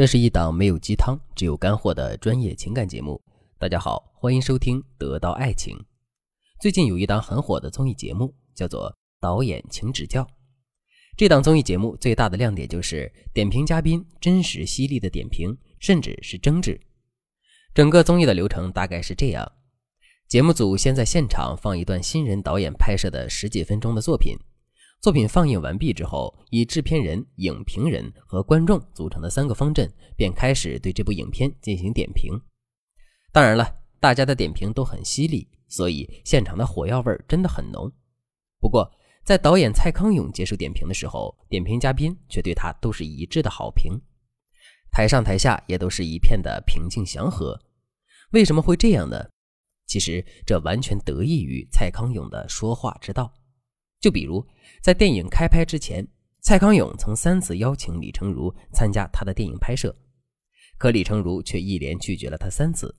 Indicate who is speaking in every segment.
Speaker 1: 这是一档没有鸡汤，只有干货的专业情感节目。大家好，欢迎收听《得到爱情》。最近有一档很火的综艺节目，叫做《导演请指教》。这档综艺节目最大的亮点就是点评嘉宾真实犀利的点评，甚至是争执。整个综艺的流程大概是这样：节目组先在现场放一段新人导演拍摄的十几分钟的作品。作品放映完毕之后，以制片人、影评人和观众组成的三个方阵便开始对这部影片进行点评。当然了，大家的点评都很犀利，所以现场的火药味真的很浓。不过，在导演蔡康永接受点评的时候，点评嘉宾却对他都是一致的好评，台上台下也都是一片的平静祥和。为什么会这样呢？其实这完全得益于蔡康永的说话之道。就比如，在电影开拍之前，蔡康永曾三次邀请李成儒参加他的电影拍摄，可李成儒却一连拒绝了他三次。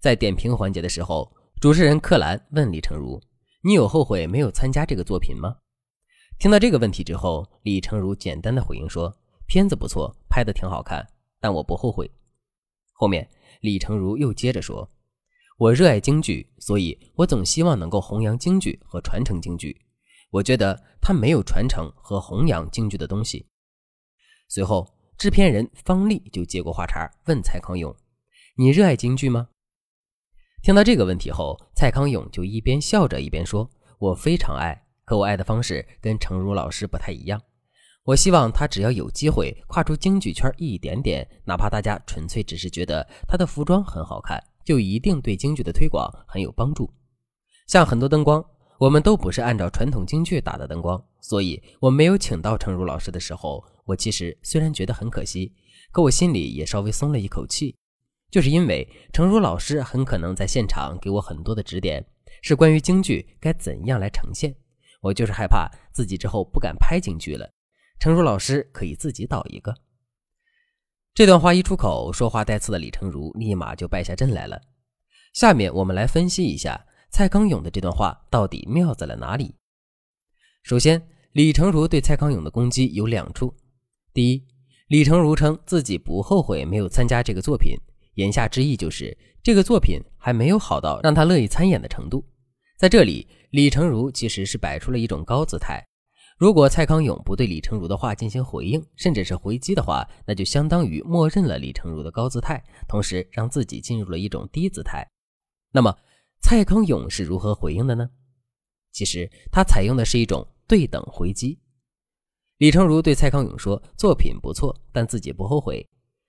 Speaker 1: 在点评环节的时候，主持人柯蓝问李成儒：“你有后悔没有参加这个作品吗？”听到这个问题之后，李成儒简单的回应说：“片子不错，拍的挺好看，但我不后悔。”后面，李成儒又接着说：“我热爱京剧，所以我总希望能够弘扬京剧和传承京剧。”我觉得他没有传承和弘扬京剧的东西。随后，制片人方丽就接过话茬，问蔡康永：“你热爱京剧吗？”听到这个问题后，蔡康永就一边笑着一边说：“我非常爱，可我爱的方式跟程如老师不太一样。我希望他只要有机会跨出京剧圈一点点，哪怕大家纯粹只是觉得他的服装很好看，就一定对京剧的推广很有帮助。像很多灯光。”我们都不是按照传统京剧打的灯光，所以我没有请到程如老师的时候，我其实虽然觉得很可惜，可我心里也稍微松了一口气，就是因为程如老师很可能在现场给我很多的指点，是关于京剧该怎样来呈现。我就是害怕自己之后不敢拍京剧了，程如老师可以自己导一个。这段话一出口，说话带刺的李成儒立马就败下阵来了。下面我们来分析一下。蔡康永的这段话到底妙在了哪里？首先，李成儒对蔡康永的攻击有两处。第一，李成儒称自己不后悔没有参加这个作品，言下之意就是这个作品还没有好到让他乐意参演的程度。在这里，李成儒其实是摆出了一种高姿态。如果蔡康永不对李成儒的话进行回应，甚至是回击的话，那就相当于默认了李成儒的高姿态，同时让自己进入了一种低姿态。那么，蔡康永是如何回应的呢？其实他采用的是一种对等回击。李成儒对蔡康永说：“作品不错，但自己不后悔。”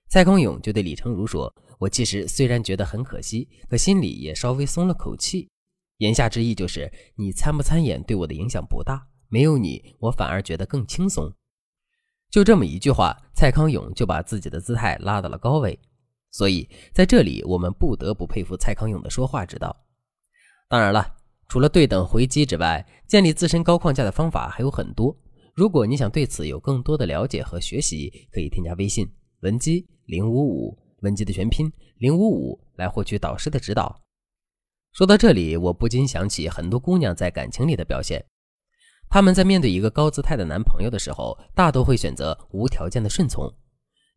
Speaker 1: 蔡康永就对李成儒说：“我其实虽然觉得很可惜，可心里也稍微松了口气。”言下之意就是你参不参演对我的影响不大，没有你，我反而觉得更轻松。就这么一句话，蔡康永就把自己的姿态拉到了高位。所以在这里，我们不得不佩服蔡康永的说话之道。当然了，除了对等回击之外，建立自身高框架的方法还有很多。如果你想对此有更多的了解和学习，可以添加微信文姬零五五，文姬的全拼零五五，来获取导师的指导。说到这里，我不禁想起很多姑娘在感情里的表现。她们在面对一个高姿态的男朋友的时候，大都会选择无条件的顺从，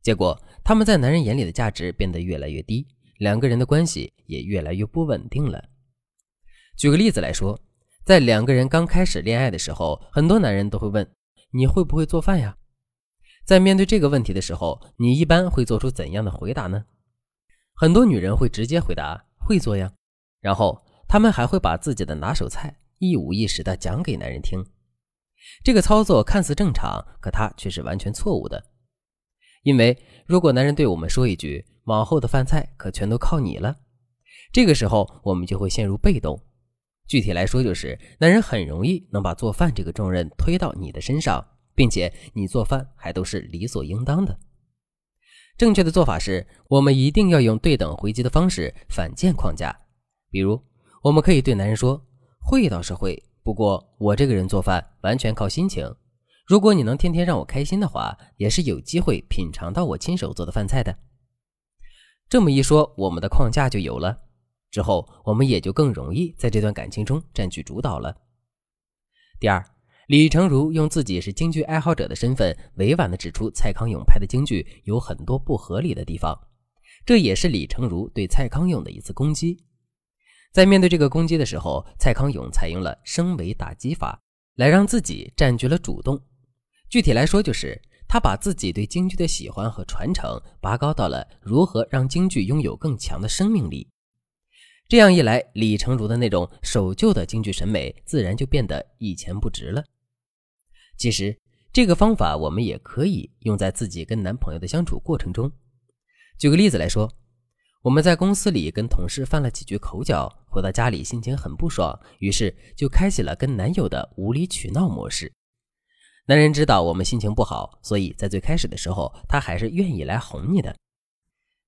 Speaker 1: 结果她们在男人眼里的价值变得越来越低，两个人的关系也越来越不稳定了。举个例子来说，在两个人刚开始恋爱的时候，很多男人都会问：“你会不会做饭呀？”在面对这个问题的时候，你一般会做出怎样的回答呢？很多女人会直接回答：“会做呀。”然后她们还会把自己的拿手菜一五一十的讲给男人听。这个操作看似正常，可它却是完全错误的。因为如果男人对我们说一句：“往后的饭菜可全都靠你了”，这个时候我们就会陷入被动。具体来说，就是男人很容易能把做饭这个重任推到你的身上，并且你做饭还都是理所应当的。正确的做法是，我们一定要用对等回击的方式反建框架。比如，我们可以对男人说：“会倒是会，不过我这个人做饭完全靠心情。如果你能天天让我开心的话，也是有机会品尝到我亲手做的饭菜的。”这么一说，我们的框架就有了。之后，我们也就更容易在这段感情中占据主导了。第二，李成儒用自己是京剧爱好者的身份，委婉地指出蔡康永拍的京剧有很多不合理的地方，这也是李成儒对蔡康永的一次攻击。在面对这个攻击的时候，蔡康永采用了升维打击法，来让自己占据了主动。具体来说，就是他把自己对京剧的喜欢和传承拔高到了如何让京剧拥有更强的生命力。这样一来，李成儒的那种守旧的京剧审美自然就变得一钱不值了。其实，这个方法我们也可以用在自己跟男朋友的相处过程中。举个例子来说，我们在公司里跟同事犯了几句口角，回到家里心情很不爽，于是就开启了跟男友的无理取闹模式。男人知道我们心情不好，所以在最开始的时候，他还是愿意来哄你的。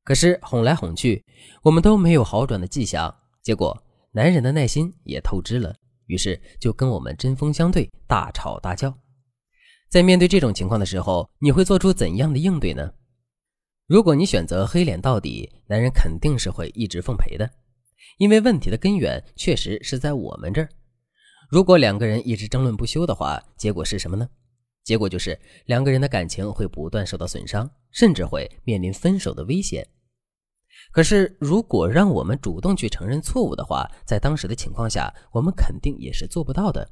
Speaker 1: 可是哄来哄去，我们都没有好转的迹象，结果男人的耐心也透支了，于是就跟我们针锋相对，大吵大叫。在面对这种情况的时候，你会做出怎样的应对呢？如果你选择黑脸到底，男人肯定是会一直奉陪的，因为问题的根源确实是在我们这儿。如果两个人一直争论不休的话，结果是什么呢？结果就是两个人的感情会不断受到损伤，甚至会面临分手的危险。可是，如果让我们主动去承认错误的话，在当时的情况下，我们肯定也是做不到的。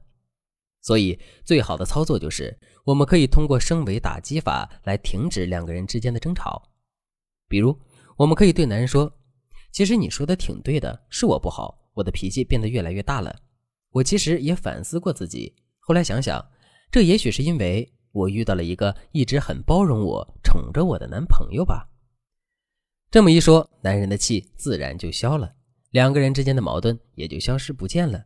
Speaker 1: 所以，最好的操作就是，我们可以通过升维打击法来停止两个人之间的争吵。比如，我们可以对男人说：“其实你说的挺对的，是我不好，我的脾气变得越来越大了。我其实也反思过自己，后来想想，这也许是因为我遇到了一个一直很包容我、宠着我的男朋友吧。”这么一说，男人的气自然就消了，两个人之间的矛盾也就消失不见了。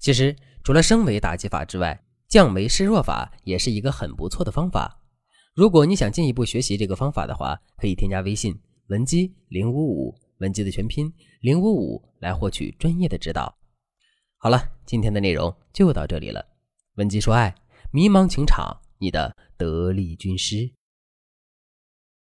Speaker 1: 其实，除了升维打击法之外，降维示弱法也是一个很不错的方法。如果你想进一步学习这个方法的话，可以添加微信文姬零五五，文姬的全拼零五五，来获取专业的指导。好了，今天的内容就到这里了。文姬说爱，迷茫情场，你的得力军师。